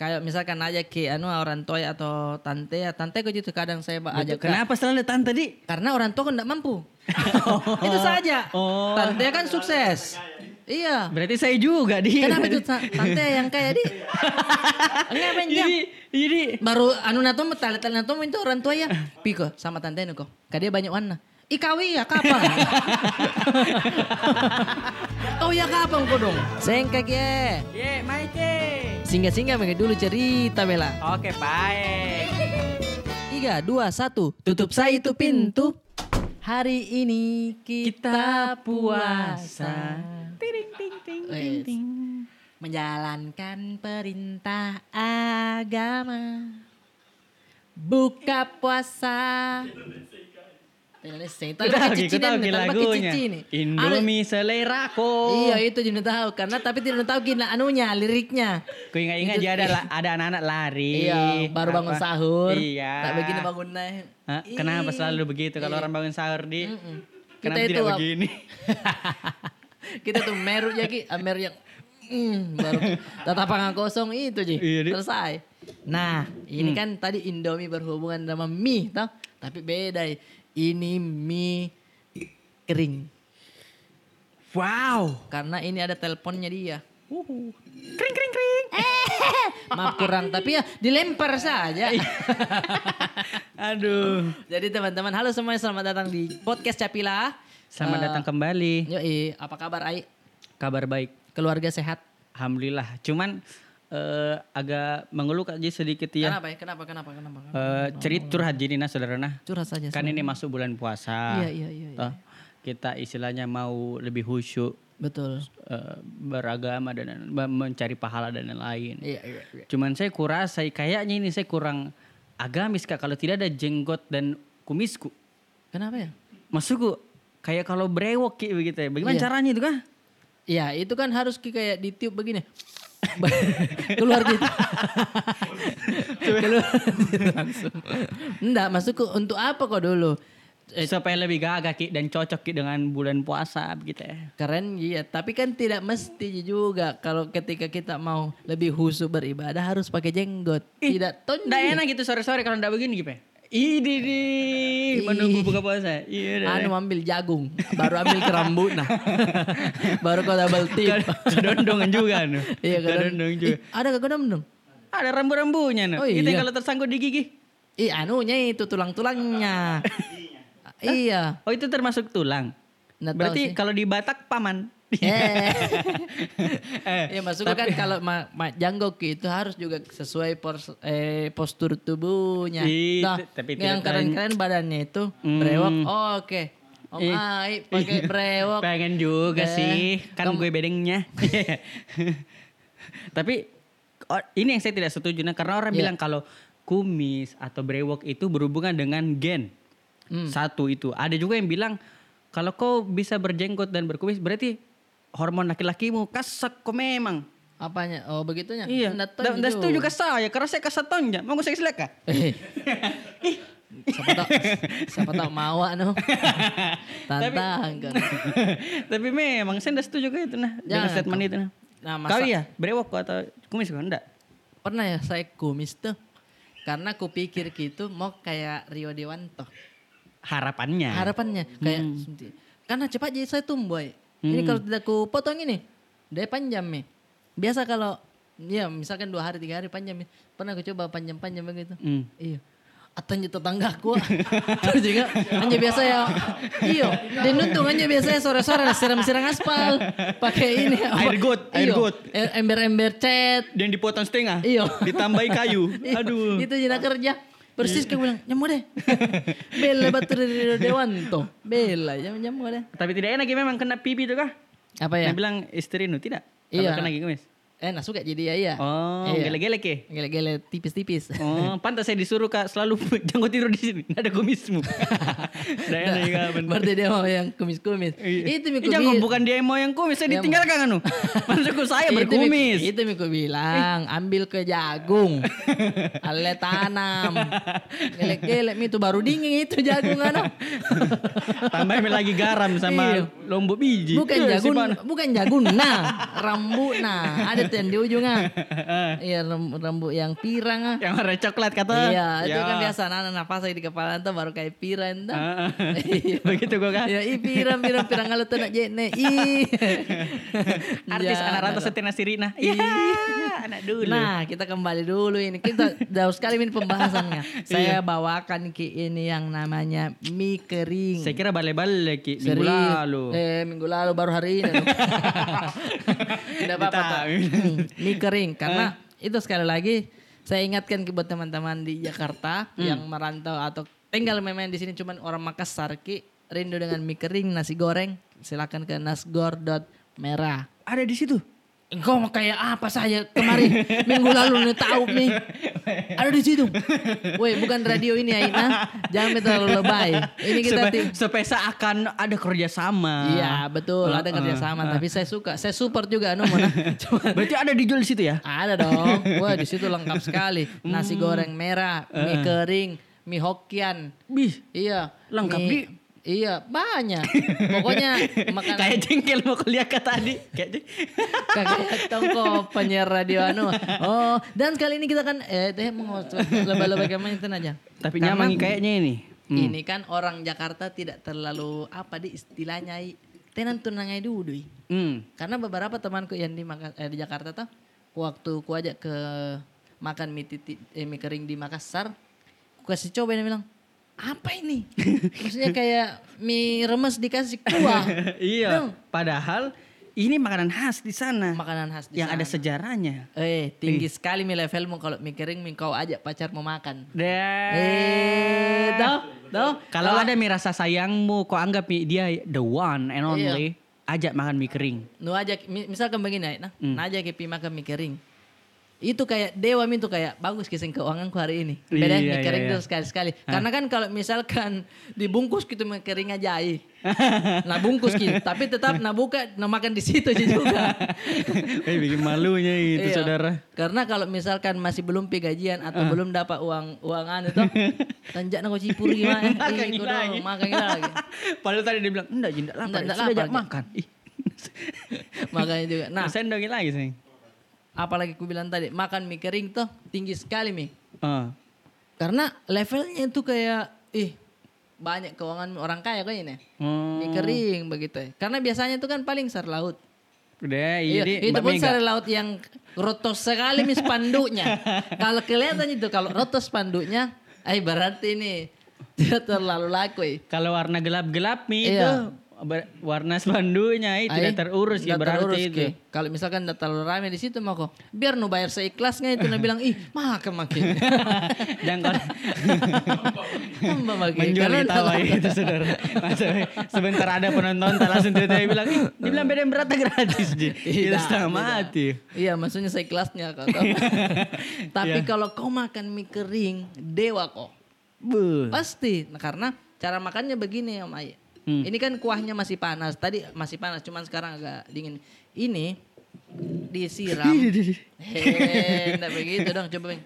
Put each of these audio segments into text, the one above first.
kayak misalkan aja ke anu orang tua atau tante ya tante kok gitu kadang saya ajak ke- Kenapa selalu tante di? karena orang tua kan enggak mampu itu saja Oh. tante kan sukses iya Berarti saya juga di. kenapa itu ta- tante yang kayak di enggak menjam Jadi, jadi baru anu nato tali tali nato itu orang tua ya piko sama tante nu kok kadia banyak warna Ikawi ya kapan? oh ya kapan kok dong? Sengkak ya. Ye, Maite. Singgah-singgah mereka dulu cerita Bella. Oke, baik. Tiga, dua, satu. Tutup saya itu pintu. Hari ini kita puasa. Ting ting ting Wes. Menjalankan perintah agama. Buka puasa. Tahu nih, ki tadi pakai lagunya. Indomie seleraku. Iya itu juga tahu karena tapi tidak tahu gina anunya liriknya. Ku ingat-ingat aja ada la- ada anak-anak lari. Iya, baru bangun sahur. Iya. Tak begini bangun naik. Kenapa selalu begitu kalau Iya. orang bangun sahur di? Kenapa Kita tidak itu, begini? kita tuh meru ya ki, ah, meru yang mm, baru tatapan kosong itu ji. Iya. Selesai. Nah, ini Hmm. kan tadi Indomie berhubungan sama mie, tau? Tapi beda. Ini mie kering. Wow. Karena ini ada teleponnya dia. Uhu. Kring kring kring. Maaf kurang, tapi ya dilempar saja. Iya. Aduh. Jadi teman-teman, halo semuanya, selamat datang di podcast Capila. Selamat Eh, datang kembali. Yoi, apa kabar Ai? Kabar baik. Keluarga sehat? Alhamdulillah. Cuman eh, agak mengeluh aja sedikit ya. Kenapa ya? Kenapa? Kenapa? Kenapa? kenapa? Eh, cerit curhat jadi nah saudara nah. Curhat saja. Kan ini masuk bulan puasa. Iya, iya, iya. iya. Toh, kita istilahnya mau lebih khusyuk Betul. eh, beragama dan mencari pahala dan lain-lain. Iya, iya, iya. Cuman saya kurasa kayaknya ini saya kurang agamis kak kalau tidak ada jenggot dan kumisku. Kenapa ya? Maksudku kayak kalau brewok kayak begitu ya. Bagaimana Iya. caranya itu kah? Iya, itu kan harus kayak ditiup begini. Keluar gitu. Keluar gitu langsung. Enggak, maksudku untuk apa kok dulu? Eh, Supaya lebih gagah Ki, dan cocok Ki, dengan bulan puasa begitu ya. Keren iya, tapi kan tidak mesti juga kalau ketika kita mau lebih husu beribadah harus pakai jenggot. Tidak tonjol. Nggak enak gitu sore-sore kalau nggak begini gitu. Ini nih menunggu buka puasa. Iya. Anu ambil jagung, baru ambil kerambut nah. baru kau double tip. Kedondongan juga anu. Iya. Kedondong juga. Ih, ada kagak dong? Ada rambu-rambunya nih. Oh, iya. kalau tersangkut di gigi. Ih, anunya itu tulang-tulangnya. iya. Oh itu termasuk tulang. Nggak Berarti kalau di Batak paman. Eh. eh, ya maksudnya kan kalau ma, ma, janggok itu harus juga sesuai pors, eh, postur tubuhnya. Ih, Nah, tapi yang keren-keren badannya itu Hmm. brewok. Oh, Oke. Om Ih. Ai pakai brewok. Pengen juga Eh, sih. Kan kamu- gue bedengnya. Tapi oh, ini yang saya tidak setuju nah karena orang Iya. bilang kalau kumis atau brewok itu berhubungan dengan gen. Hmm. Satu itu. Ada juga yang bilang kalau kau bisa berjenggot dan berkumis berarti hormon laki-lakimu kasak kok memang. Apanya? Oh, begitunya. Iya. Nggak setuju ke saya karena saya kasatonja. Mau saya seleka. Eh. siapa tahu siapa tahu mau anu. Tantang kan. Tapi memang saya nggak setuju ke itu nah dengan statement kau. itu nah. Nah, Kau masa ya brewok kok atau kumis kok enggak? pernah ya saya kumis tuh. Karena kupikir gitu mau kayak Rio Dewanto. Harapannya. harapannya kayak suntik. karena cepat jadi saya tumbuh Boy. ini kalau tidak ku potong ini dia panjang nih biasa kalau ya misalkan dua hari tiga hari panjang nih. pernah aku coba panjang panjang begitu Hmm. iya Atanya tetanggaku Terus juga hanya biasa ya iyo dan untung hanya biasa ya sore-sore siram-siram aspal pakai ini Air got, air Iyo. got. Ember-ember cat Dan dipotong setengah. Iya. Ditambahi kayu. Iya, Aduh. Itu jadi kerja. Persis kayak bilang, nyamu deh. Bela batu dari Dewanto. Bela, nyamu nyamu deh. Tapi tidak enak ya memang kena pipi itu kah? Apa ya? Dia bilang istri nu tidak. Iya. Kalau kena kumis. Eh, nah suka jadi ya, iya. Oh, Iya. gelek-gelek ya. Gele-gele tipis-tipis. Oh, pantas saya disuruh kak selalu jangan tidur di sini. Ada kumismu. Daya juga bener. Berarti dia mau yang kumis-kumis. Iya. Itu mi Eh, jangan kubil- bukan dia yang mau yang kumis, saya Dia mau- ditinggalkan anu. Maksudku saya Itu mi- berkumis. Itu mi ku bilang, ambil ke jagung. Ale tanam. Gelek-gelek mi itu baru dingin itu jagung anu. Tambahin lagi garam sama Iya. lombok biji. Bukan jagung, bukan jagung nah, rambut nah. Ada tuh yang di ujung ah. Iya rambut, yang pirang ah. Yang warna coklat kata. Iya, itu Ya. kan biasa anak nafas di kepala tuh baru kayak pirang tuh. Iya. Begitu gua kan. Ya, i pirang pirang pirang kalau tuh nak jene. Ih. Artis Ya, anak rantau. Setina Sirina. Iya, anak dulu. Nah, kita kembali dulu ini. Kita jauh sekali ini pembahasannya. Saya bawakan ki ini yang namanya mie kering. Saya kira balik-balik Ki, minggu lalu. Eh, minggu lalu baru hari ini. Tidak apa-apa. Hmm, mie kering karena itu sekali lagi saya ingatkan buat teman-teman di Jakarta yang merantau atau tinggal memang di sini cuman orang Makassar ki rindu dengan mie kering, nasi goreng, silakan ke nasgor.merah. Ada di situ. Engkau mau kayak apa saya kemarin minggu lalu nih tahu nih ada di situ. Woi bukan radio ini ya Ina, jangan terlalu lebay. Ini kita ti- supaya seakan ada kerjasama. Iya betul ada kerjasama tapi saya suka saya support juga anu. Cuma Berarti ada dijual di situ ya? ada dong. Wah di situ lengkap sekali. Nasi Hmm. goreng merah, mie kering, mie Hokian. Bih, Iya. Lengkap, mie- Iya banyak. Pokoknya makanan kayak jengkel mau kuliah ke tadi. Kayak tahu kok penyiar radio anu. Oh, dan kali ini kita kan eh teh mau lebay-lebay ke mana itu aja. Tapi Karena nyaman kayaknya ini. Hmm. Ini kan orang Jakarta tidak terlalu apa di istilahnya tenan tunangai dulu. Hmm. Karena beberapa temanku yang di eh, di Jakarta tuh waktu ku ajak ke makan mie, titi, eh, mie kering di Makassar, ku kasih coba dia bilang, "Apa ini?" Maksudnya kayak mie remes dikasih kuah. iya. Dong. Padahal ini makanan khas di sana. Makanan khas di yang ada sana. sejarahnya. Eh, tinggi sekali mi levelmu kalau mie kering mi kau ajak pacar mau makan. Deh. Eh, toh, toh. Kalau ada mie rasa sayangmu, kau anggap mie dia the one and Iya. only, ajak makan mie kering. Nu ajak, mi- misalkan begini, nah, Hmm. nah ajak ke pi makan mie kering. Itu kayak dewa itu kayak bagus kisah keuanganku hari ini. Beda Iya, kering iya, iya. itu sekali-sekali. Karena kan kalau misalkan dibungkus gitu mie kering aja nah bungkus gitu, tapi tetap nah buka, nah makan di situ aja juga. eh bikin malunya itu Iya. saudara. Karena kalau misalkan masih belum pi gajian atau belum dapat uang uangan itu, tanjak nak cipur gimana? Makan Ih, kudu, lagi. Makan lagi. Padahal tadi dia bilang, enggak jindak lapar, Enggak, enggak sudah lapar, makan. Makanya juga. Nah, Nah, sendongin lagi sih. Apalagi aku bilang tadi, makan mie kering tuh tinggi sekali mi. Ah. Karena levelnya itu kayak, ih banyak keuangan orang kaya kayaknya. Oh. Mie kering begitu. Karena biasanya itu kan paling sar laut. Udah, Iya, iya, itu pun sar laut yang rotos sekali mis spanduknya. Kalau kelihatan itu kalau rotos spanduknya, eh berarti ini tidak terlalu laku. Kalau warna gelap-gelap mie Iya. itu warna spanduknya itu tidak Ai, terurus ya berarti terurus, itu. Ki. Kalau misalkan udah terlalu rame di situ mau kok, biar nu bayar seikhlasnya itu nu bilang ih makan makin. Jangan kalau menjual tawa itu saudara. Masa sebentar ada penonton tak langsung tiba-tiba bilang, "Ih, dibilang beda yang berata gratis Ji. Kita Tidak, setengah tidak. mati. Iya maksudnya seikhlasnya kok. Tapi Iya. kalau kau makan mie kering, dewa kok. Pasti. Nah, karena cara makannya begini Om Ay. Hmm. Ini kan kuahnya masih panas. Tadi masih panas, cuman sekarang agak dingin. Ini disiram. Hei, enggak begitu dong. Coba Bang.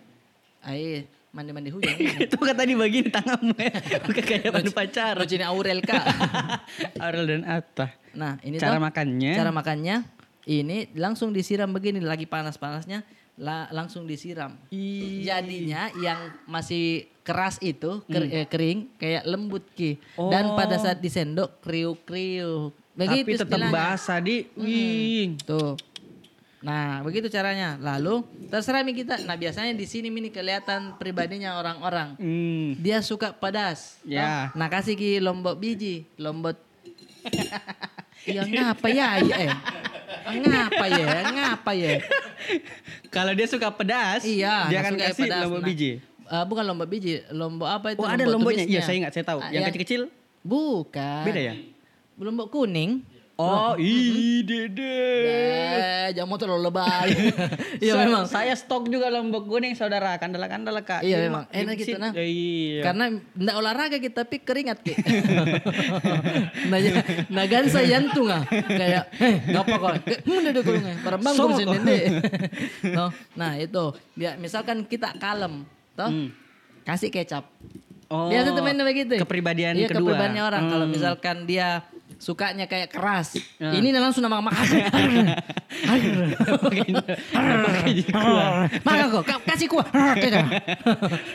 Ayo, mandi-mandi hujan. itu kan tadi begini tanganmu ya. Bukan kayak pada pacaran. Rocini Aurel Kak. Aurel dan Atta. Nah, ini Cara toh, makannya. Cara makannya ini langsung disiram begini lagi panas-panasnya la- langsung disiram. Ih. Jadinya yang masih keras itu ker- eh, kering kayak lembut ki. Dan Oh. pada saat disendok kriuk-kriuk. Begitu Tapi tetap istilahnya. basah di. Wih. Tuh. Nah, begitu caranya. Lalu terserah mi kita. Nah, biasanya di sini ini kelihatan pribadinya orang-orang. Hmm. Dia suka pedas. Ya. Nah, kasih ki lombok biji, lombok Ya ngapa ya? ya, Eh. Ngapa ya? Ngapa ya? Kalau dia suka pedas, Iya, dia akan kasih pedas. lombok Nah, biji. eh, bukan lombok biji, lombok apa itu? Oh ada lombok lomboknya? Iya saya ingat, saya tahu. Ah, yang kecil-kecil Bukan. beda ya? Lombok kuning. Oh, ih, dede. Eh, jangan mau terlalu lebay. Iya memang. Saya stok juga lombok kuning saudara. Kandala-kandala kak. Iya memang. Enak gitu nah. Iya. Karena ndak olahraga kita tapi keringat ki. nah, nah gansa jantung ah. Kayak, eh ngapa kok? Mana ada kulungnya? Para bangkong Songok sini kok. deh. no, nah itu. Biar misalkan kita kalem, toh Hmm. kasih kecap. Oh, Biasa temennya begitu. Kepribadian iya, kedua. kepribadian orang. Kalau Hmm. misalkan dia sukanya kayak keras. Ya. Ini langsung nama makan. Makan kok, ka- kasih kuah.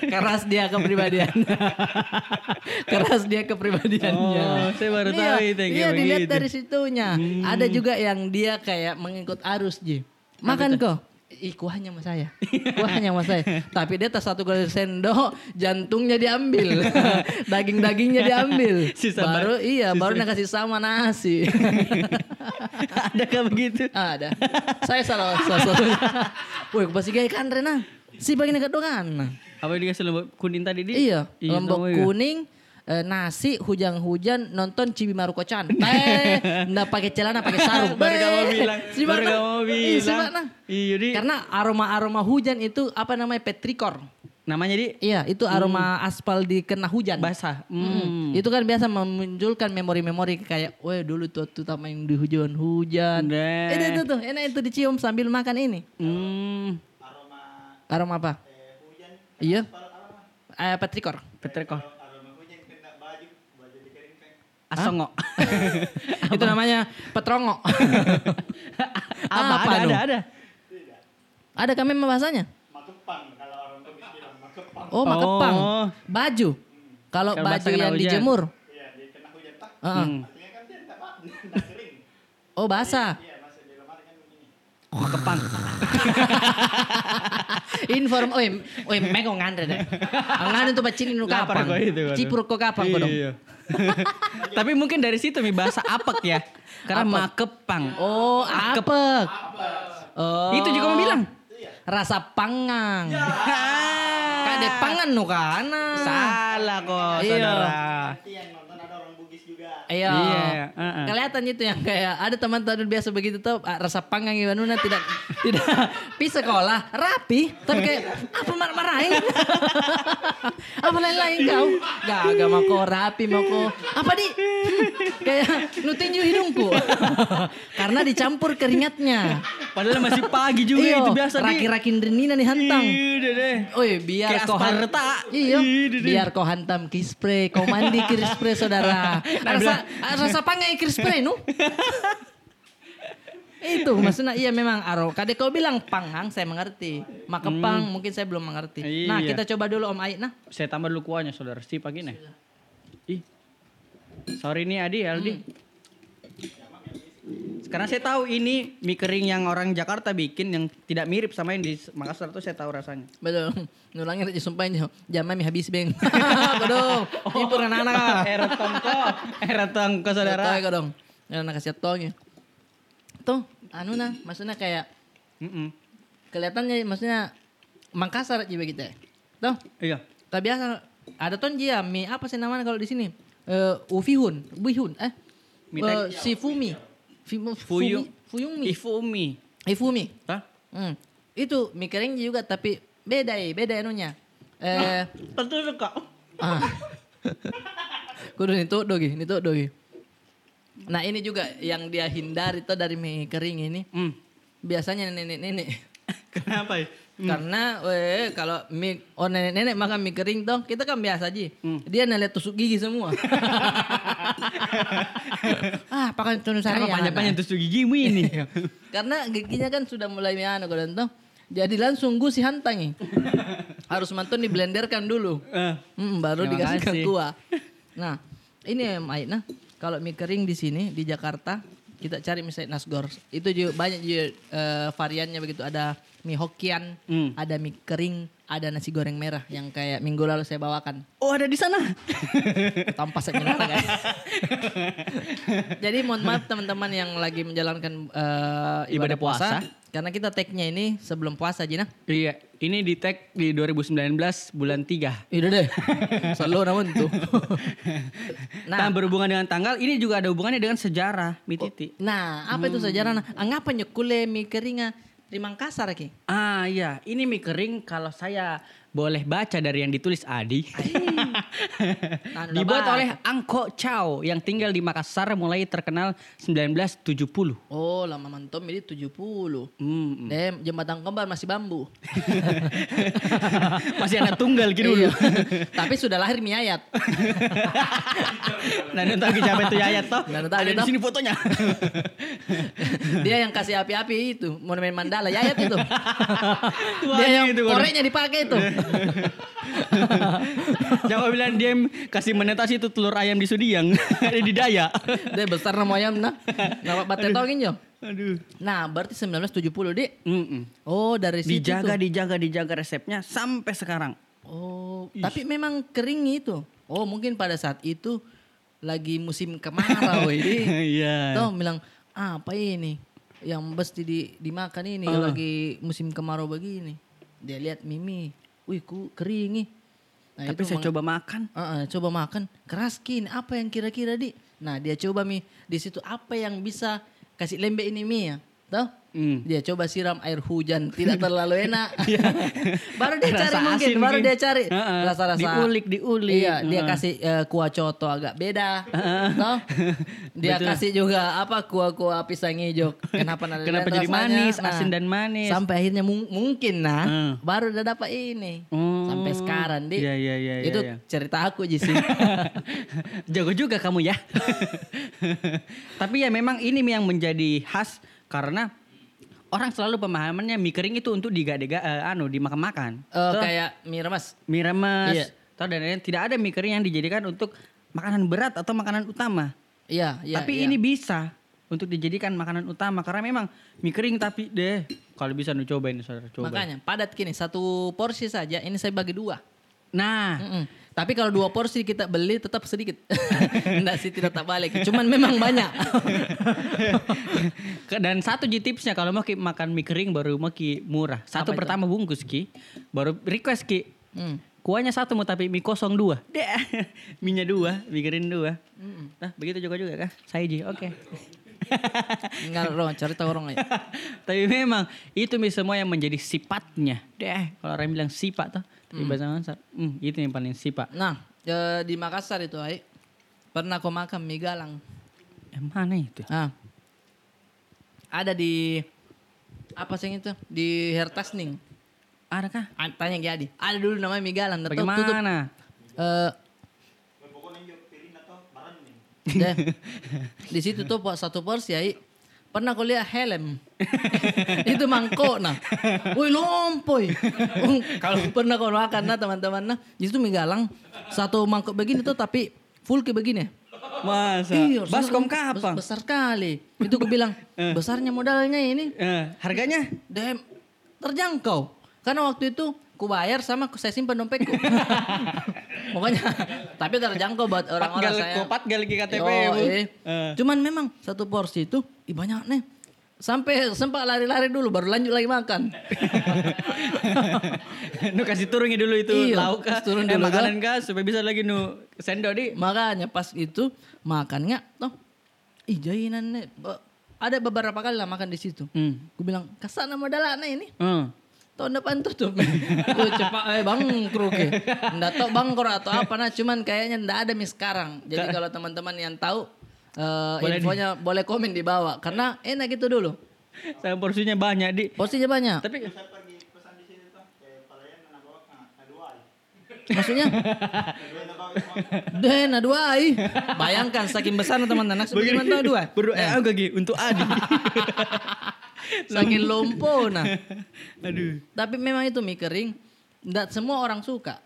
keras dia kepribadian. keras dia kepribadiannya. Oh, saya baru tahu itu Iya, dilihat dari situnya. Ada juga yang dia kayak mengikut arus, Ji. Makan kok. Ih, kuahnya sama saya. Kuahnya sama saya. Tapi dia tas satu kali sendok, jantungnya diambil. Daging-dagingnya diambil. Sisa baru ba- iya, baru nak kasih sama nasi. Ada kah begitu? Ada. Saya salah salah satunya. Woi, pasti gaya kan Rena. Si bagian kedongan. Apa yang dikasih lombok kuning tadi di? Iya, lombok tahu ya. Eh, nasi, hujan-hujan, nonton Cibi Maruko-chan. Eh, nggak pakai celana, pakai sarung. Baru Eh, bilang. si Baru si bilang. mana? Iya. Karena aroma-aroma hujan itu apa namanya petrikor. Namanya di Iya, itu aroma aspal di kena hujan. basah. Mm. Hmm. Itu kan biasa memunculkan memori-memori kayak, weh dulu tuh tuh sama yang di hujan-hujan. Nah. Itu, itu tuh, enak itu dicium sambil makan ini. Hmm. Aroma apa? Iya. Eh, petrikor. Petreko. Asongo. itu namanya petrongo. Apa? Apa ada, dong? ada, ada. Ada kami bahasanya? Oh, makepang. Oh. Baju. Kalau Kalau baju kena yang hujan. dijemur. Heeh. Hmm. Oh, basah. Makepang. Inform, oi, oi, meko ngandre deh. Ngandre tuh bacin nu kapan? kok itu. Cipur kok kapan kok dong? Iya. Tapi mungkin dari situ mi bahasa apek ya. Karena Apek. makepang. Oh, apek. Oh. Itu juga mau bilang. Rasa pangang. Kade pangan nu kana. Salah kok Iya. saudara. Iya. Iya, heeh. Kelihatan itu yang kayak ada teman-teman biasa begitu tuh ah, rasa panggang Iwanuna tidak tidak. Bisa sekolah rapi. Tapi kayak apa marah-marahin? Apa lain-lain kau? Gak gak mau kau rapi mau kau apa di? Kayak nu tinju hidungku. Karena dicampur keringatnya. Padahal masih pagi juga Iyo, itu biasa raki-rakin renina nih hantang Iya. Oi, biar Kayak kau han- Sparta. Iya, Iya, biar kau hantam kispray, kau mandi kispray saudara. Rasa rasa pangai kispray nu. Itu maksudnya iya memang aro. Kade kau bilang pangang saya mengerti. Makepang mungkin saya belum mengerti. Nah, Iya. kita coba dulu Om Ait nah. Saya tambah dulu kuahnya saudara. Si pagi nih. Ih. Sorry nih Adi, Aldi. Sekarang saya tahu ini mie kering yang orang Jakarta bikin yang tidak mirip sama yang di Makassar tuh saya tahu rasanya. Betul. Nulangnya disumpahin Jamai mi habis beng. Kodong. Hibur anak-anak. Erot tongko, erot tongko saudara. Saudara. Kodong. Ya nak kasih tongnya. Tuh, anu nah, maksudnya kayak Mm-mm. kelihatannya maksudnya Makassar aja kita. Tuh, Iya. tak biasa ada ton dia mie apa sih namanya kalau di sini? Eh ufihun, bihun, eh Mie eh, sifumi. Fumi- Fuyung mie. Ifumi. Ifumi. Hah? Hmm. Itu mie kering juga tapi beda ya, beda anunya. Eh Tentu suka. ah. Kudu itu dogi, itu dogi. Nah ini juga yang dia hindari tuh dari mie kering ini. Hmm. Biasanya nenek-nenek. Kenapa ya? Karena weh kalau mie oh nenek-nenek makan mie kering dong, kita kan biasa aja. Hmm. Dia nelihat tusuk gigi semua. ah, pakai tunu. Kenapa panjang-panjang tusuk gigimu ini? Karena giginya kan sudah mulai miano kalau tuh. Jadi langsung gusi hantangi. Harus mantun diblenderkan dulu. Eh. Hmm, baru Terima dikasihkan kasih. kuah. Nah, ini ya Aina, kalau mie kering di sini di Jakarta kita cari misalnya nasgor. Itu juga banyak juga eh, variannya begitu. Ada mie Hokian, Hmm. ada mie kering, ada nasi goreng merah yang kayak minggu lalu saya bawakan. Oh ada di sana. Tanpa saya minum guys. Jadi mohon maaf teman-teman yang lagi menjalankan eh, ibadah, Ibadah puasa. puasa. Karena kita tag-nya ini sebelum puasa Jina. Iya, ini di tag di 2019 bulan 3. Iya deh. Selalu namun tuh. Nah, berhubungan dengan tanggal, ini juga ada hubungannya dengan sejarah, Mi Titi. Nah, apa itu sejarah? Nah, ngapa nyekule mi keringa di Mangkasar ki? Ah iya, ini mie kering kalau saya boleh baca dari yang ditulis Adi. Dibuat oleh Angko Chow yang tinggal di Makassar mulai terkenal 1970. Oh, lama mantom ini 70. Hmm. Dem, jembatan kembar masih bambu. Masih anak tunggal gitu dulu. Iya. Tapi sudah lahir mi ayat. Nah, nanti tahu siapa itu Yayat toh? Nah, Ada di sini fotonya. Dia yang kasih api-api itu, monumen mandala, ya ayat itu. Dia yang itu, waduh. koreknya dipakai itu. Jawa bilang dia kasih menetasi itu telur ayam di Sudiang. Ada di Daya. Dia besar nama ayam nah. Nama bate tongin jo. Aduh. Nah, berarti 1970 Dik. Mm-mm. Oh, dari situ Dijaga, tuh. dijaga, dijaga resepnya sampai sekarang. Oh, tapi memang kering itu. Oh, mungkin pada saat itu lagi musim kemarau ini. Iya. Tuh bilang, ah, apa ini? Yang mesti di, dimakan ini Ah. lagi musim kemarau begini. Dia lihat Mimi, wih ku kering nih. Nah, Tapi saya coba makan. Ah, ah, coba makan keras kin apa yang kira-kira di nah dia coba mi di situ apa yang bisa kasih lembek ini mi ya tahu Hmm. dia coba siram air hujan tidak terlalu enak baru dia Rasa cari mungkin baru mungkin. dia cari Heeh. rasa-rasa Diulik, diulik. iya dia Heeh. kasih eh, kuah coto agak beda tahu dia Betul. kasih juga apa kuah-kuah pisang hijau kenapa Kenapa jadi rasanya? manis, Nah, asin dan manis? sampai akhirnya mung- mungkin nah Hmm. baru udah dapat ini Oh. Sampai sekarang di Iya, iya, iya, itu iya, iya. cerita aku aja sih Jago juga kamu ya. Tapi ya memang ini yang menjadi khas karena orang selalu pemahamannya mie kering itu untuk diga-diga eh, anu dimakan-makan. Eh, Toh, kayak mie remas. mie remes. Iya. toh dan lain-lain. tidak ada mie kering yang dijadikan untuk makanan berat atau makanan utama. Iya, iya. tapi iya. ini bisa untuk dijadikan makanan utama karena memang mie kering tapi deh kalau bisa nu cobain saudara coba. makanya padat gini satu porsi saja ini saya bagi dua. Nah, Mm-mm. Tapi kalau dua porsi kita beli tetap sedikit. Enggak sih tidak tak balik. Cuman memang banyak. Dan satu ji tipsnya kalau mau ki makan mie kering baru mau ki murah. Satu Apa itu? pertama bungkus ki, baru request ki. Hmm. Kuahnya satu mau tapi mie kosong dua. Deh, mie dua, mie kering dua. Nah begitu juga juga kah? Saya ji, oke. Enggak orang cari tahu orang ya. tapi memang itu semua yang menjadi sifatnya. Deh, kalau orang bilang sifat tuh. Di bahasa Makassar, hmm, itu yang paling sifat. Nah, eh, di Makassar itu, Ai, pernah kau makan mie galang? Yang mana itu? Ah. Ada di apa sih itu? Di Hertasning. Adakah? Ah, Tanya Ki Adi. Ada dulu namanya mie galang. Tahu tutup. Bagaimana? Eh, Deh, di situ tuh po- satu porsi ya. Pernah kau lihat helm? itu mangkok nah. Woi lompoy. Oh, Kalau pernah kau makan nah teman-teman nah. Di situ mie galang satu mangkok begini tuh tapi full ke begini. Masa? Iya, Baskom bes- Besar kali. Itu gue bilang, besarnya modalnya ini. Eh, harganya? Dem, terjangkau. Karena waktu itu ku bayar sama saya simpan dompetku. Pokoknya, tapi terjangkau buat orang-orang saya. kopat gal ki KTP, Yo, Bu. eh. Eh. Cuman memang satu porsi itu ih, banyak nih. Sampai sempat lari-lari dulu baru lanjut lagi makan. nu kasih turunnya dulu itu Iya, lauk kah, turun eh, dulu, makanan kah supaya bisa lagi nu sendok di. Makanya pas itu makannya toh ih jainan nih. Ada beberapa kali lah makan di situ. Hmm. Gue bilang, ke sana modalana ini. Hmm. Tahun depan tutup. Tuh cepat eh bangkrut ke. Nggak tahu bangkrut atau apa nah cuman kayaknya ndak ada nih sekarang. Jadi kalau teman-teman yang tahu eh, Boleh infonya boleh komen di bawah karena enak gitu dulu. Saya porsinya banyak di. Porsinya banyak. Tapi Maksudnya Den dua ai. Bayangkan saking besar teman-teman tahu dua. berdoa eh, aku lagi untuk Adi. Saking lompo nah. Aduh. Tapi memang itu mie kering ndak semua orang suka.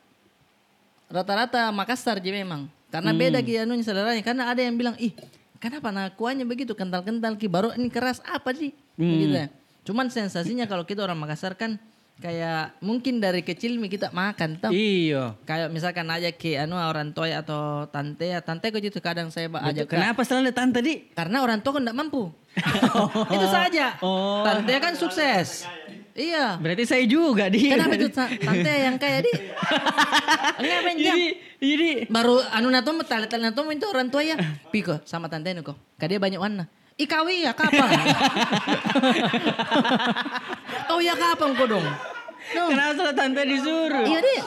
Rata-rata Makassar aja memang. Karena beda ki anunya saudaranya. Karena ada yang bilang, ih kenapa nah kuahnya begitu kental-kental ki baru ini keras apa sih? Begitu ya. Cuman sensasinya kalau kita orang Makassar kan kayak mungkin dari kecil mie kita makan tau. Iya. Kayak misalkan aja ke anu orang tua atau tante ya tante kok gitu kadang saya ajak ke- Kenapa selalu tante di? karena orang tua kan enggak mampu. itu saja. Oh. Tante kan sukses. Iya. Berarti saya juga di. Kenapa itu ta- tante yang kayak di? Enggak menjam. Jadi jadi Baru anu nato tali tali nato itu orang tua ya. Piko sama tante nuko. Kadia banyak warna. Ikawi ya kapan? oh ya kapan kau dong? No. kenapa tante disuruh? Iya deh.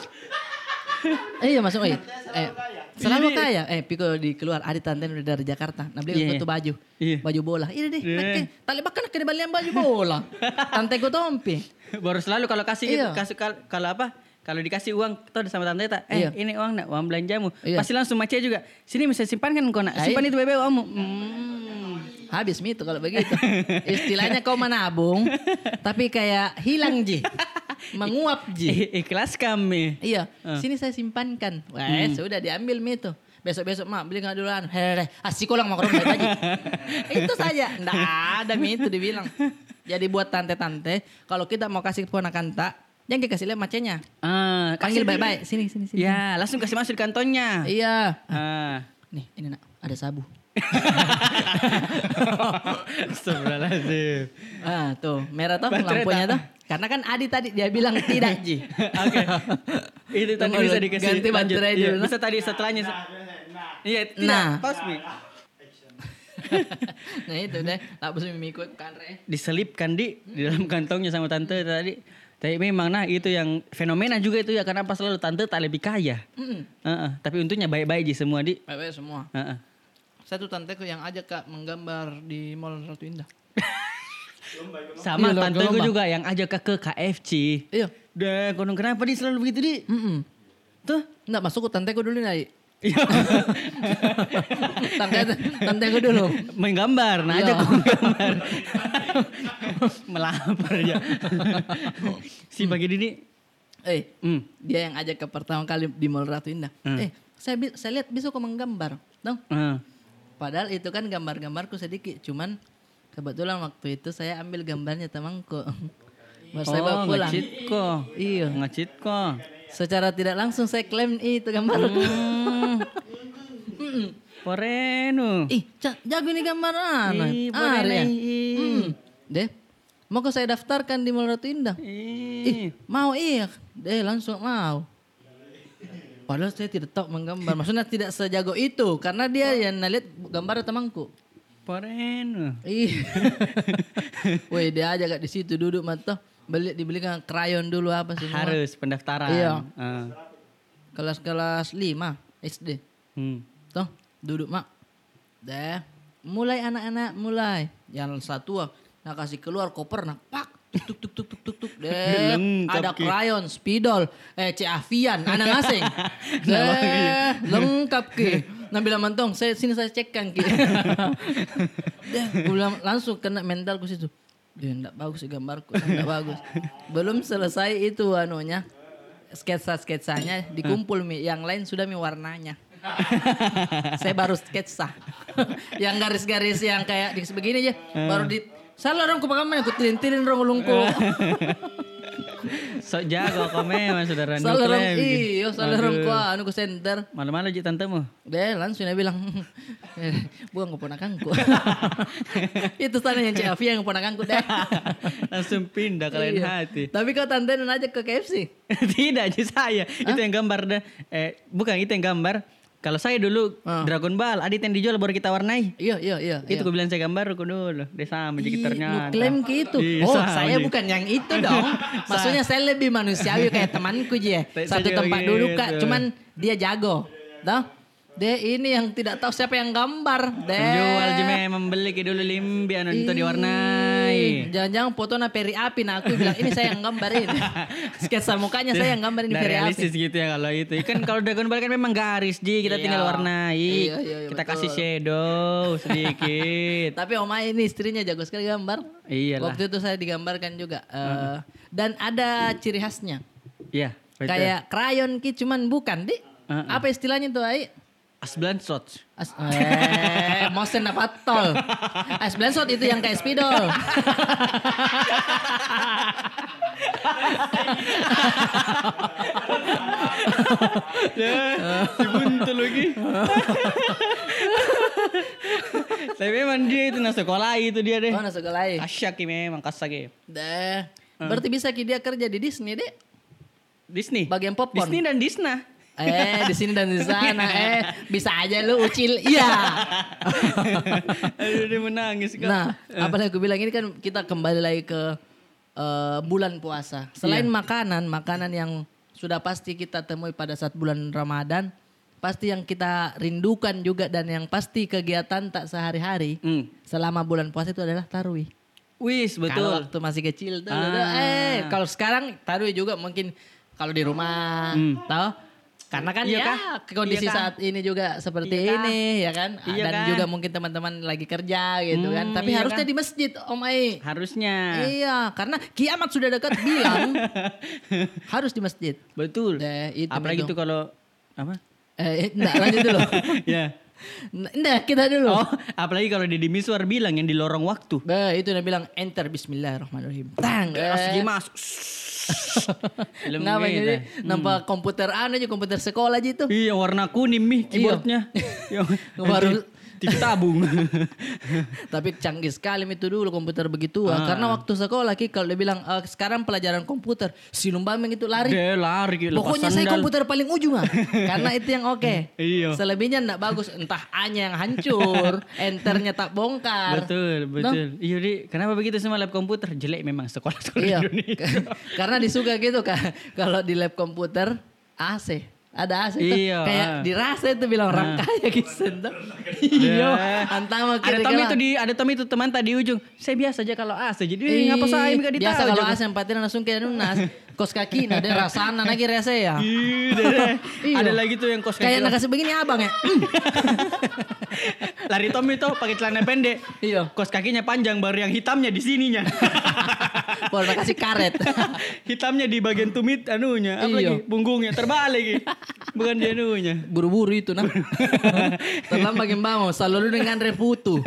Eh, iya masuk iya. Eh, selalu kaya. Eh, Piko di keluar ada tante udah dari Jakarta. Nah, beli Iya. yeah. baju. Iya. Baju bola. Iya deh. Iya. Oke. Tali bahkan kena balian baju bola. tante ku tompi. Baru selalu kalau kasih Iya. kasih kal- kalau apa? Kalau dikasih uang tuh sama tante tak, Iya. eh ini uang nak, uang belanjamu. Iya. Pasti langsung macia juga. Sini bisa simpan kan kau nak. Iya. Simpan itu bebe uangmu. Hmm. Habis itu kalau begitu. Istilahnya kau menabung, tapi kayak hilang ji. Menguap ji. I- Ikhlas kami. Iya, Ah. sini saya simpankan. Wah, sudah diambil mi itu. Besok-besok mak beli nggak dulu anu. Hehehe, asik ulang mau ke rumah aja. itu saja. Nggak ada mi itu dibilang. Jadi buat tante-tante, kalau kita mau kasih ponakan tak, jangan kita kasih lihat macenya. Ah, Panggil baik-baik. Sini, sini, sini. Ya, langsung kasih masuk di kantongnya. Iya. Ah. Nih, ini nak, ada sabu. Astagfirullahaladzim. Ah, tuh, merah tuh Baterai lampunya tak? tuh. Karena kan Adi tadi dia bilang tidak, Ji. Oke. Itu tadi Tunggu bisa dikasih ganti lanjut. baterai Iya, dulu, Bisa tadi setelahnya. Iya, tidak. Nah. Pause Mi. nah itu deh, tak bisa mengikut kan re. Diselipkan di di dalam kantongnya sama tante tadi. Tapi memang nah itu yang fenomena juga itu ya kenapa selalu tante tak lebih kaya. Mm. Heeh, tapi untungnya baik-baik ji semua di. Baik-baik semua. Heeh. Satu tanteku yang ajak kak menggambar di Mall Ratu Indah. Sama Iya, tanteku juga yang ajak ke, ke KFC. Iya. Dah, konon kenapa dia selalu begitu di? Mm Tuh. Nggak masuk ke tanteku dulu nih. Iya. Tante tanteku dulu. Main gambar, nah Iya. aja kau gambar. Melapar ya. si bagi ini, Eh, hmm. dia yang ajak ke pertama kali di Mall Ratu Indah. Hmm. Eh, saya saya lihat bisa kok menggambar, dong. ah. Padahal itu kan gambar-gambarku sedikit, cuman kebetulan waktu itu saya ambil gambarnya temanku. Baru saya bawa Oh, pulang. ngecit kok. Iya. Ngecit kok. Secara tidak langsung saya klaim itu gambarku. Hmm. Poreno. Ih, jago ini gambar anu. Ih, Ah, boleh ya. nih. Hmm. Deh, mau ke saya daftarkan di Mall Ratu Indah. Ih, Ih. mau iya. Deh, langsung mau. Padahal saya tidak tahu menggambar. Maksudnya tidak sejago itu. Karena dia yang lihat gambar temanku. Poreno. Ih. Woi, dia aja gak di situ duduk mata. Beli dibelikan krayon dulu apa semua. Harus pendaftaran. Iya. Ah. Kelas-kelas 5 SD. Hmm. Tuh, duduk mak. Deh, mulai anak-anak mulai. Yang satu ah, nak kasih keluar koper nak pak. Tuk tuk tuk tuk tuk tuk. Deh, ada krayon, spidol, eh C Avian, anak asing. Deh, lengkap ki. Nah bilang mantong, saya sini saya cekkan ki. Deh, bilang langsung kena mentalku situ. Dia enggak bagus sih gambarku, enggak bagus. Belum selesai itu anunya sketsa-sketsanya dikumpul mi, yang lain sudah mi warnanya. saya baru sketsa. yang garis-garis yang kayak di begini aja, baru di salah dong ku pakai aku tilin-tilin rong ulungku. Sok jago kau memang saudara. Nuklaim. iyo, salah rong Aduh. ku anu ku center. Malu-malu ji tantemu. Deh langsung dia bilang, "Eh, buang keponakanku. Itu sana yang Cik yang keponakanku deh. Langsung pindah ke lain Iya. hati. Tapi kau tante aja ke KFC. Tidak, Ji, saya. Itu yang gambar deh. Eh, bukan itu yang gambar. Kalau saya dulu Ah. Dragon Ball, adit yang dijual baru kita warnai. Iya, iya, iya. Itu gue bilang saya gambar aku dulu. Dia sama ternyata. Klaim gitu. Iya, oh, saya bukan yang itu dong. Maksudnya saya lebih manusiawi kayak temanku Ji. ya. Satu tempat dulu Kak, gitu. cuman dia jago. Tahu? Dia ini yang tidak tahu siapa yang gambar. Deh. Penjual juga membeli ke dulu limbi anu itu diwarnai. Jangan-jangan foto na peri api nah aku bilang ini saya yang gambarin. Sketsa mukanya saya yang gambarin Nggak peri realistis api. gitu ya kalau itu. Kan kalau Dragon Ball kan memang garis ji, kita Iya. tinggal warnai. Iya, iya, iya, kita betul. kasih shadow sedikit. Tapi Oma ini istrinya jago sekali gambar. Iyalah. Waktu itu saya digambarkan juga. Eh, Dan ada ciri khasnya. Iya, betul. Kayak krayon ki cuman bukan, Di. Apa istilahnya tuh, Ai? Asblan shots. As eh, mosen dapat tol. As blensot itu yang kayak spidol. Ya, si buntu lagi. Tapi memang dia itu nasi sekolah itu dia deh. Oh, nasi sekolah. Asyak memang kasak ya. Deh. Berarti bisa ki dia kerja di Disney, Dek. Disney. Bagian popcorn. Disney dan Disney. Eh, di sini dan di sana. Eh, bisa aja lu ucil. Iya. Aduh dia menangis kak. Nah, apalagi aku bilang ini kan kita kembali lagi ke eh, bulan puasa. Selain makanan, makanan yang sudah pasti kita temui pada saat bulan Ramadan, pasti yang kita rindukan juga dan yang pasti kegiatan tak sehari-hari Hmm. selama bulan puasa itu adalah tarwih. Wis Kalau betul. waktu masih kecil tuh, Ah. eh kalau sekarang tarwih juga mungkin kalau di rumah, Hmm. tahu? Karena kan Iya ya kah? kondisi Iya kah? saat ini juga seperti Iya kah? ini ya kan, Iya dan kah? juga mungkin teman-teman lagi kerja gitu kan. Hmm, Tapi iya harusnya kah? di masjid, Om Ai. Harusnya. Iya, karena kiamat sudah dekat bilang harus di masjid. Betul. Deh, itu Apalagi itu. kalau apa? Eh, enggak lanjut dulu. ya. Enggak, kita dulu. Oh, apalagi kalau Deddy Miswar bilang yang di lorong waktu. Beh, itu dia bilang enter bismillahirrahmanirrahim. Tang. Eh. gimas. Film Kenapa gitu. jadi nampak komputer anu aja komputer sekolah aja itu. Iya warna kuning mih keyboardnya. Yang Baru- Tabung. Tapi canggih sekali itu dulu komputer begitu ah. Karena waktu sekolah Ki kalau dia bilang "Eh, sekarang pelajaran komputer si Lumbameng itu lari. Dia lari gitu. lepas Pokoknya saya komputer paling ujung ah. Karena itu yang oke. Iya. Selebihnya enggak bagus. Entah A-nya yang hancur, enternya tak bongkar. Betul, betul. Iya, Di. Kenapa begitu semua lab komputer? Jelek memang sekolah-sekolah Iya. Indonesia. Karena disuka gitu kan. Kalau di lab komputer AC. Ada AC tuh. Iya, Kayak dirasa itu bilang orang kaya gitu. tuh. Ya. Iya. Antama Ada Tommy itu di ada Tommy itu teman tadi ujung. Saya biasa aja kalau AC. Jadi ngapa saya enggak ditahu Biasa kalau. AC empatin langsung kayak nunas. Kos kaki nah dia rasana lagi rese ya. Iya. Ada lagi tuh yang kos kaki. Kayak nak kasih begini abang ya. Lari Tommy tuh pakai celana pendek. Iya. Kos kakinya panjang baru yang hitamnya di sininya. Baru kasih karet. hitamnya di bagian tumit anunya, apa Iya. lagi? Punggungnya terbalik. Ki. Bukan di anunya. Buru-buru itu nah. Terlambat yang bangun. Selalu dengan reputu.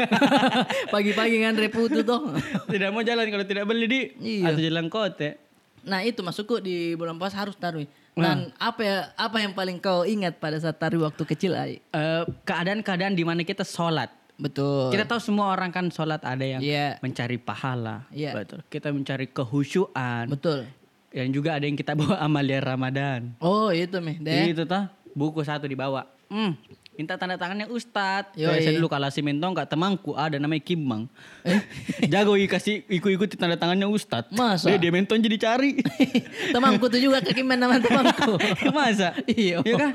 Pagi-pagi dengan reputu tuh. Tidak mau jalan kalau tidak beli di Iya. atau jalan kote. Nah itu masukku di bulan puasa harus tarwih. Dan apa ya apa yang paling kau ingat pada saat tarwih waktu kecil Ai? Eh, keadaan-keadaan di mana kita sholat. Betul. Kita tahu semua orang kan sholat ada yang Iya. mencari pahala. Iya. Betul. Kita mencari kehusyuan. Betul. Dan juga ada yang kita bawa amalia Ramadan. Oh itu meh deh. Itu tuh buku satu dibawa. Hmm, minta tanda tangannya Ustadz. Yoi. Kayak saya dulu kalau si Mentong kak temanku ada namanya Kimang. Jago i- kasih ikut-ikut tanda tangannya Ustadz. Masa? Dia, dia Mentong jadi cari. Temanku tuh juga kekiman nama temanku. Masa? Iya. Iya kan?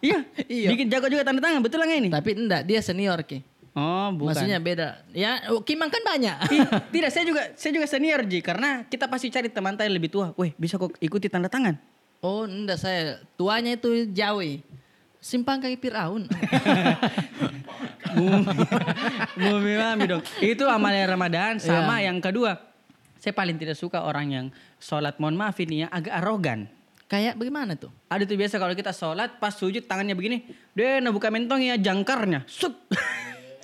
iya. Iya. Bikin jago juga tanda tangan. Betul nggak ini? Tapi enggak, dia senior ki. Oh, bukan. Maksudnya beda. Ya, oh, Kimang kan banyak. Tidak, saya juga saya juga senior Ji karena kita pasti cari teman yang lebih tua. Weh, bisa kok ikuti tanda tangan. oh, enggak saya. Tuanya itu Jawi. Simpang kaki Firaun. Bumi mami dong. Itu amalia Ramadan sama Iya. yang kedua. Saya paling tidak suka orang yang sholat mohon maaf ini ya agak arogan. Kayak bagaimana tuh? Ada tuh biasa kalau kita sholat pas sujud tangannya begini. Dia nah buka mentong ya jangkarnya. Sut.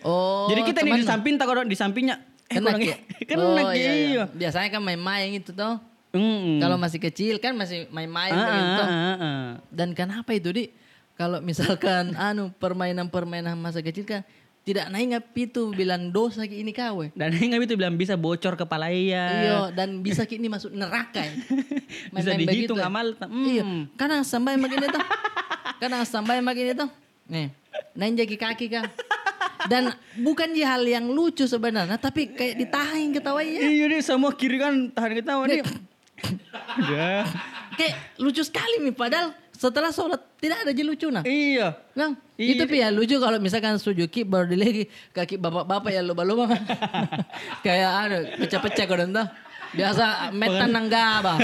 Oh, Jadi kita nih di samping tak di sampingnya. Eh, Kena ki. Kena oh, iya, iya. iya. Biasanya kan main-main itu tuh. Mm-mm. Kalau masih kecil kan masih main-main Ah, begitu. ah, ah, ah. Dan kenapa itu di kalau misalkan anu permainan-permainan masa kecil kan tidak naik itu bilang dosa ki ini kawe. Dan nggak itu bilang bisa bocor kepala iya. Iya, dan bisa ki ini masuk neraka ya. Bisa Main-main dihitung begitu. amal. Hmm. Iya, karena sampai begini tuh. Karena sampai begini tuh. Nih, naik jaki kaki kan. Dan bukan di hal yang lucu sebenarnya, tapi kayak ditahan ketawa ya. Iya deh semua kiri kan tahan ketawa nih. Kayak lucu sekali nih, padahal setelah sholat tidak ada je lucu nah. Iya. Nah, Iya, itu pi ya lucu kalau misalkan sujuki baru dilagi kaki bapak-bapak ya kan. Kayak anu pecah-pecah kau entah. Biasa metan nangga apa.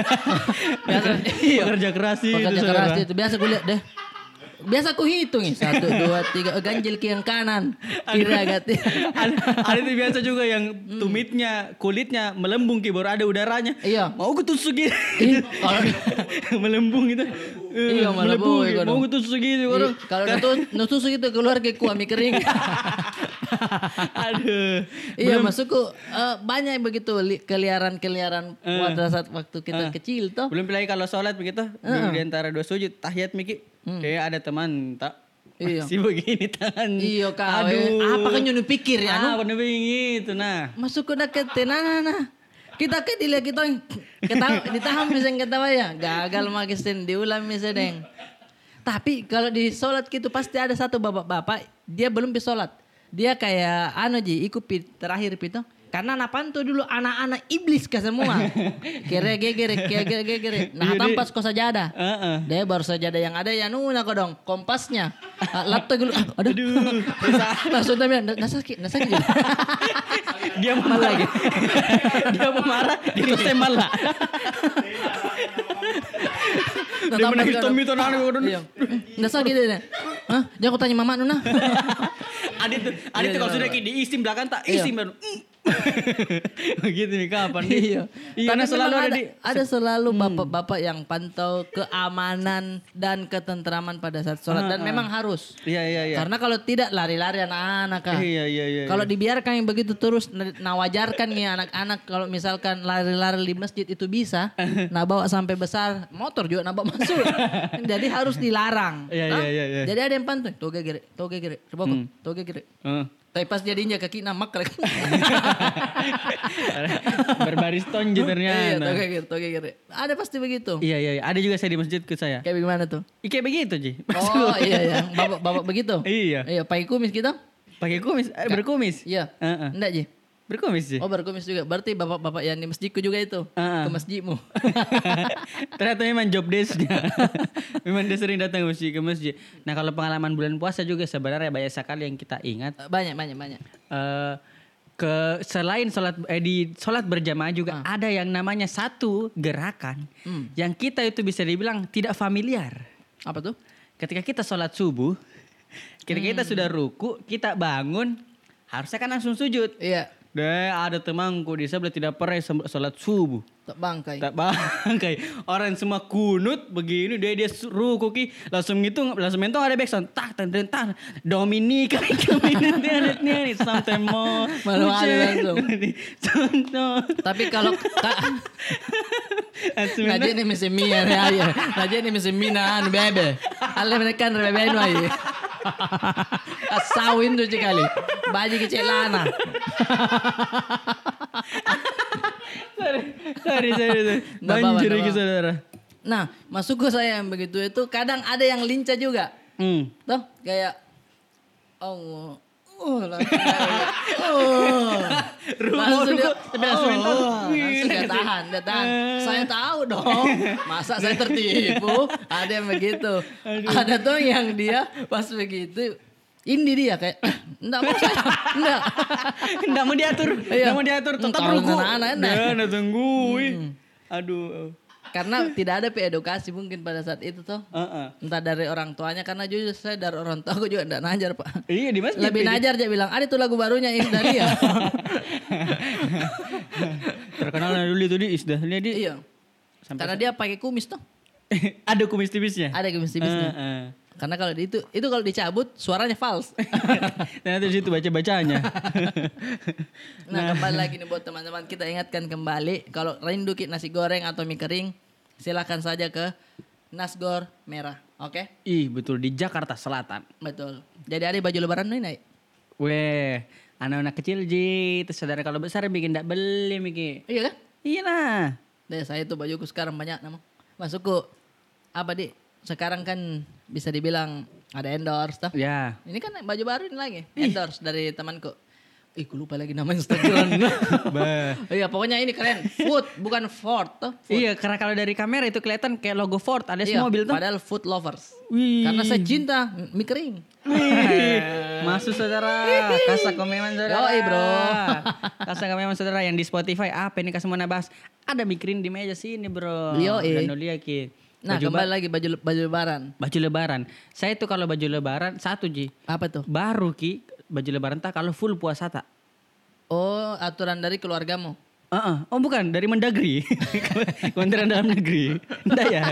Biasa iya. Pekerja keras sih Pekerja itu, keras itu biasa kulihat deh. Biasa aku hitung nih. Satu, dua, tiga. Oh, ganjil yang kanan. Kira gati. ada, ada itu biasa juga yang tumitnya kulitnya melembung ki baru ada udaranya. Iya. Mau ku tusuk gitu. Ih, kalau melembung gitu. Iya, melembung. Mau ku tusuk gitu baru. kalau nutus, nutus itu keluar ke kuah mie kering. Aduh. iya maksudku eh, banyak begitu li- keliaran-keliaran pada saat waktu kita kecil tuh. Belum lagi kalau sholat begitu di, di antara dua sujud tahiyat miki. Kayak ada teman tak Iya. Masih begini tangan. Iya kau. Aduh. Apa kan nyunu pikir ya? Ah, anu? bener begitu nah. Masuk ke deket nah, nah. Kita ke dilihat kita ketawa ditahan misalnya ketawa ya. Gagal magisin diulang misalnya deng. Tapi kalau di sholat gitu pasti ada satu bapak-bapak dia belum bisa sholat. Dia kayak anu ji ikut terakhir pito. Karena napanto dulu anak-anak iblis ke semua. Kere gegere kere gegere. Nah Jadi- tampas ko sajadah. Heeh. Dia baru sajadah yang ada ya nuna kok dong kompasnya. Ah, Laptop dulu. Ah, Aduh. Langsung dia bilang, nasaki, nasaki. Dia mau lagi. dia mau marah, dia terus tembal lah. Nah, dia menangis Tommy tuh nang Iya. Nggak sakit deh. Hah? Jangan aku tanya mama Nuna. Adit tuh, Adit tuh kalau sudah kayak diisim belakang tak Iya. isim baru. Begitu nih kapan nih? iya. Iya, nah selalu ada ada, di ada selalu bapak-bapak yang pantau keamanan dan ketentraman pada saat sholat dan memang harus. Iya iya iya. Karena kalau tidak lari-lari anak-anak Kak. Iya iya iya. Kalau dibiarkan yang begitu terus na- nah wajarkan nih anak-anak kalau misalkan lari-lari di masjid itu bisa, nah bawa sampai besar motor juga bawa masuk. Jadi harus dilarang. Iya, iya, iya, iya. Jadi ada yang pantun, toge gere, toge gere, coba kok, toge gere. Heeh. Tapi pas jadinya kaki namak. Berbaris tonji Iya, ternyata. toge gere, toge gere. Ada pasti begitu. Iya iya iya. Ada juga saya di masjid ke saya. Kayak bagaimana tuh? Kayak begitu Ji. Oh iya ya, bapak-bapak begitu. Iya. Iya, pakai kumis kita? Pakai kumis, eh, berkumis. Iya. Heeh. Enggak, Ji. Berkumis Ji. Oh, berkumis juga. Berarti bapak-bapak yang di masjidku juga itu. Heeh. Ke masjidmu. Ternyata memang job desk-nya. memang dia sering datang ke masjid, ke masjid. Nah kalau pengalaman bulan puasa juga sebenarnya banyak sekali yang kita ingat. banyak, banyak, banyak. eh ke selain sholat eh, di sholat berjamaah juga ada yang namanya satu gerakan Hmm. yang kita itu bisa dibilang tidak familiar. Apa tuh? Ketika kita sholat subuh, ketika kita Hmm. sudah ruku, kita bangun, harusnya kan langsung sujud. Iya, Deh, ada temanku di sebelah tidak pernah sholat subuh. tak bangkai. Tak bangkai. Orang semua kunut begini dia dia su- ruku ki langsung ngitung langsung mentong ada backsound tak tak tak tak Dominika kami nanti ada nih sampai mau Malu-malu langsung. Contoh. Tapi kalau ka- Sebenarnya- Najak ni mesti mia ni aja. Najak ni mesti mina anu bebe. Ale mereka kan bebe aja. Asawin tuh sekali. Baju kecil lana. sorry, sorry, sorry, sorry. Banjir apa-apa. saudara. Nah, masuk ke saya yang begitu itu kadang ada yang lincah juga. Hmm. Tuh, kayak oh, oh, langsung kayak, oh. langsung dia, tapi langsung mental. oh, langsung dia tahan, dia tahan. Saya tahu dong, masa saya tertipu, ada yang begitu. Ada tuh yang dia pas begitu, ini dia kayak, enggak mau saya, enggak. Nggak mau diatur, Iya. nggak mau diatur, tetap ruku. Dia ada tungguin. Aduh. Karena tidak ada edukasi mungkin pada saat itu tuh. Heeh. Entah dari orang tuanya, karena jujur saya dari orang tua aku juga enggak najar pak. Iya di masjid. Lebih najar dia bilang, ada tuh lagu barunya ini dari ya. Terkenal dulu itu di Isdah. Dia di iya. Karena dia pakai kumis tuh. ada kumis tipisnya. Ada kumis tipisnya. Heeh. Karena kalau di itu itu kalau dicabut suaranya false. Ternyata di situ baca-bacanya. nah, kembali lagi nih buat teman-teman kita ingatkan kembali kalau rindu kit nasi goreng atau mie kering silakan saja ke Nasgor Merah. Oke? Ih betul di Jakarta Selatan. Betul. Jadi ada baju lebaran nih naik. Weh, anak-anak kecil ji, terus saudara kalau besar bikin ndak beli Miki. Iya kan? Iya lah. Deh, saya tuh bajuku sekarang banyak nama. Masukku apa di? Sekarang kan bisa dibilang ada endorse tuh. Ya. Ini kan baju baru ini lagi. Endorse dari temanku. Ih, aku lupa lagi nama Instagram. Iya, pokoknya ini keren. Food, bukan Ford tuh. Food. Iya, karena kalau dari kamera itu kelihatan kayak logo Ford, ada Iya, mobil tuh. Padahal food lovers. Wih. Karena saya cinta mie kering. Masuk saudara, kasa komeman saudara. Yoi, bro. kasa komeman saudara yang di Spotify apa ini kasih mau bahas? Ada mikirin di meja sini bro. Yoi. Dan. Nah, Baju, kembali ba- lagi baju baju lebaran. baju lebaran. Saya tuh kalau baju lebaran satu ji. Apa tuh? Baru ki baju lebaran tak kalau full puasa tak. Oh, aturan dari keluargamu. Heeh. Oh bukan dari Mendagri. Kementerian Dalam Negeri. Enggak ya.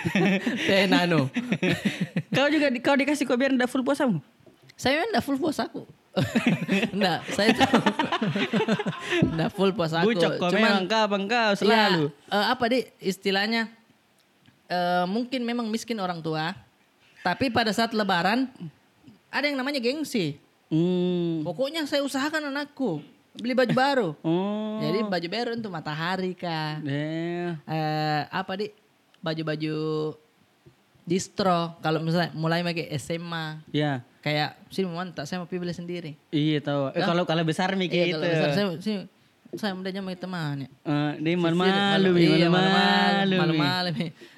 Tenano. kau juga di, kau dikasih kau biar enggak full puasamu. Saya enggak full puasa aku. enggak, saya tuh enggak full puasa aku. Bucok kau memang kau engkau selalu. Ya, eh, apa deh istilahnya? Eh, mungkin memang miskin orang tua. Tapi pada saat lebaran ada yang namanya gengsi. Hmm. Pokoknya saya usahakan anakku beli baju baru. Oh. Jadi baju baru untuk matahari kah? Eh, Eh, apa di baju-baju distro kalau misalnya mulai pakai SMA ya. kayak sini mantap saya mau beli sendiri. Iya tahu. Eh, kalau kalau besar nih Iya, gitu. kalau besar saya sini saya mudah sama teman ya. Dia malu-malu, Iya, malu-malu, malu-malu.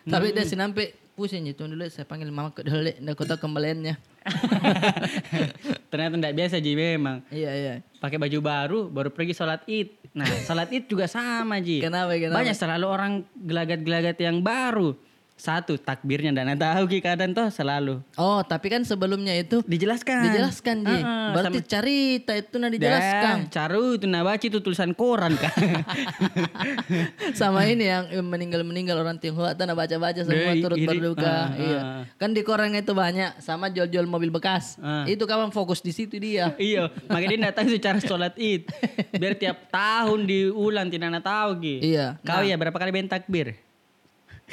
Tapi dia sih sampai pusing itu dulu saya panggil mama ke dulu ndak kota kembaliannya. Ternyata enggak biasa Ji memang. iya iya. Pakai baju baru baru pergi sholat id. Nah sholat id juga sama Ji. Kenapa kenapa? Banyak selalu orang gelagat-gelagat yang baru. Satu takbirnya dan tahu Ki kadang toh selalu. Oh, tapi kan sebelumnya itu Dijelaskan. dijelaskan Ji. Heeh, Berarti sama- cerita itu nah dijelaskan. Caru itu nah baca itu tulisan koran kan. sama ini yang meninggal-meninggal orang Tionghoa tanah baca-baca semua Deh, turut iri. berduka. Ah, iya. ah. Kan di koran itu banyak sama jual-jual mobil bekas. Ah. Itu kawan fokus di situ dia. iya, makanya dia tahu itu cara sholat id. Biar tiap tahun diulang tidak tahu Ki. Iya. Kau ya berapa kali main takbir?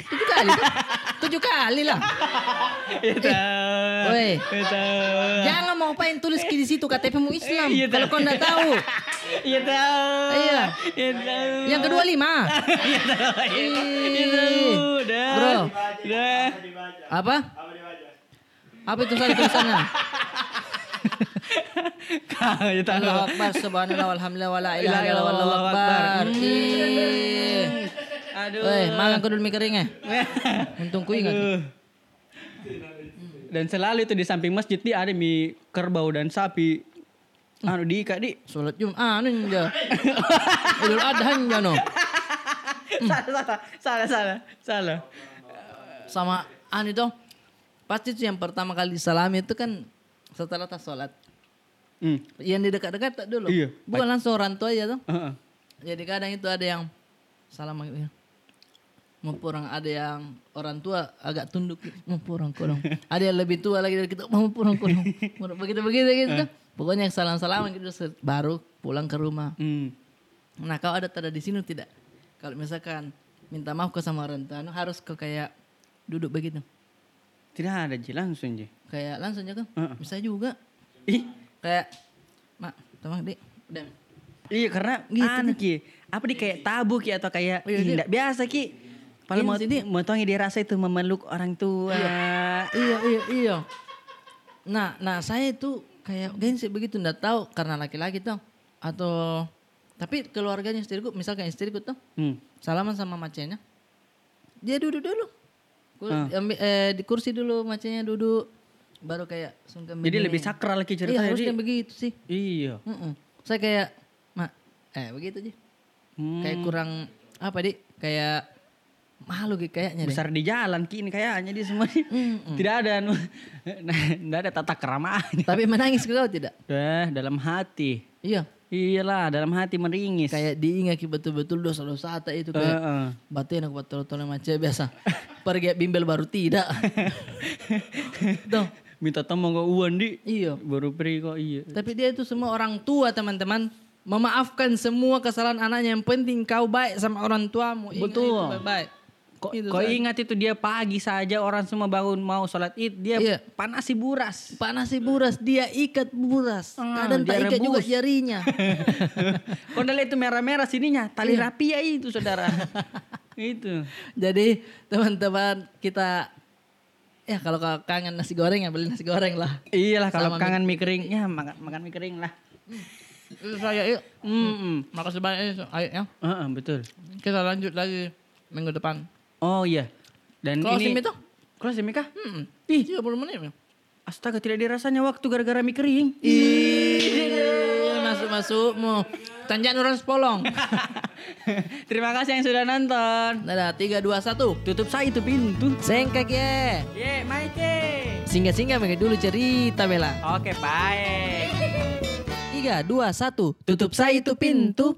Tujuh kali. tuh. Tujuh kali lah. Itu. Woi. Itu. Jangan mau pain tulis di situ KTP mu Islam. Iya, Kalau kau nggak tahu. Iya tahu. Iya. Iya tahu. Yang kedua lima. Iya tahu. Iya tahu. Dah. Bro. Dah. Apa? Apa itu saya tulisannya? Kau ya tahu. Allahu Akbar subhanallah walhamdulillah wala ilaha illallah illallah, akbar. Aduh. Weh, mangan kudu mie kering ya. Untung ku ingat. Aduh. Dan selalu itu di samping masjid nih ada mie kerbau dan sapi. Anu diikat di. Salat Jumat anu aja. Idul Adha aja no. Salah, salah, salah, salah, salah. Sama anu itu pasti itu yang pertama kali disalami itu kan setelah tas salat. Hmm. Yang di dekat-dekat tak dulu. Iya. Bukan langsung orang tua aja tuh. Heeh. Jadi kadang itu ada yang salam ya. Mau kurang ada yang orang tua agak tunduk mau kurang kurang. Ada yang lebih tua lagi dari kita mau kurang kurang. Begitu begitu gitu. Pokoknya salam salaman gitu baru pulang ke rumah. Hmm. Nah kau ada tanda di sini tidak? Kalau misalkan minta maaf ke sama orang tua, anu harus ke kayak duduk begitu. Tidak ada Ji, langsung Ji. Kayak langsung aja kan? Heeh. Bisa juga. Ih, Kayak, mak, teman dek, udah. iya karena Gitu anu Ki. Apa di kayak tabu Ki atau kayak Iya, ih, dia- nggak biasa Ki. Kalau mau Ini mau tahu dia rasa itu memeluk orang tua. Iya iya iya. Nah nah saya itu kayak gengsi begitu ndak tahu karena laki-laki tuh atau tapi keluarganya istriku misalkan istriku tuh Hmm. salaman sama macenya dia duduk dulu Ku- Ah. ambil, eh, di kursi dulu macenya duduk baru kayak sungkem Jadi begini. lebih sakral Ki iya ceritanya. harusnya Ji. begitu sih Iya. Mm-mm. saya kayak mak eh begitu aja Hmm. kayak kurang apa di kayak malu gitu kayaknya deh. besar di jalan kini kayaknya dia semua nih. Mm-mm. Tidak ada anu. Tidak ada tata keramahan. tapi menangis kau tidak Dah dalam hati. iya Iyalah dalam hati meringis. kayak diingat betul-betul dosa-dosa tak itu kayak Heeh. batin aku betul-betul macam biasa pergi bimbel baru tidak Tuh, Minta tolong kok uan di. iya Baru beri kok iya. tapi dia itu semua orang tua teman-teman memaafkan semua kesalahan anaknya yang penting kau baik sama orang tuamu Ingat Betul. itu baik-baik Kok Itu kau saya. ingat itu dia pagi saja orang semua bangun mau sholat id dia Iya. panasi buras. Pak nasi buras dia ikat buras Ah, kadang tak ikat juga rebus. jarinya Kau udah lihat itu merah-merah sininya tali Iya. rapia itu saudara. itu. jadi teman-teman kita ya kalau kangen nasi goreng ya beli nasi goreng lah Iyalah kalau Sama kangen mie kering ya makan makan mie kering lah. itu saya yuk Hmm. makasih banyak ya ayo ya Heeh, betul. kita lanjut lagi minggu depan Oh iya. Dan Closing ini itu? Closing kah? Hmm. Ih, 30 menit ya. astaga tidak dirasanya waktu gara-gara mie kering. Ih, masuk-masukmu. Tanjak orang sepolong. Terima kasih yang sudah nonton. Dadah, 3, 2, 1. Tutup saya itu pintu. Sengkak ya. Ye, Maike. Singgah-singgah pakai dulu cerita Bella. Oke, bye. 3, 2, 1. Tutup saya itu pintu.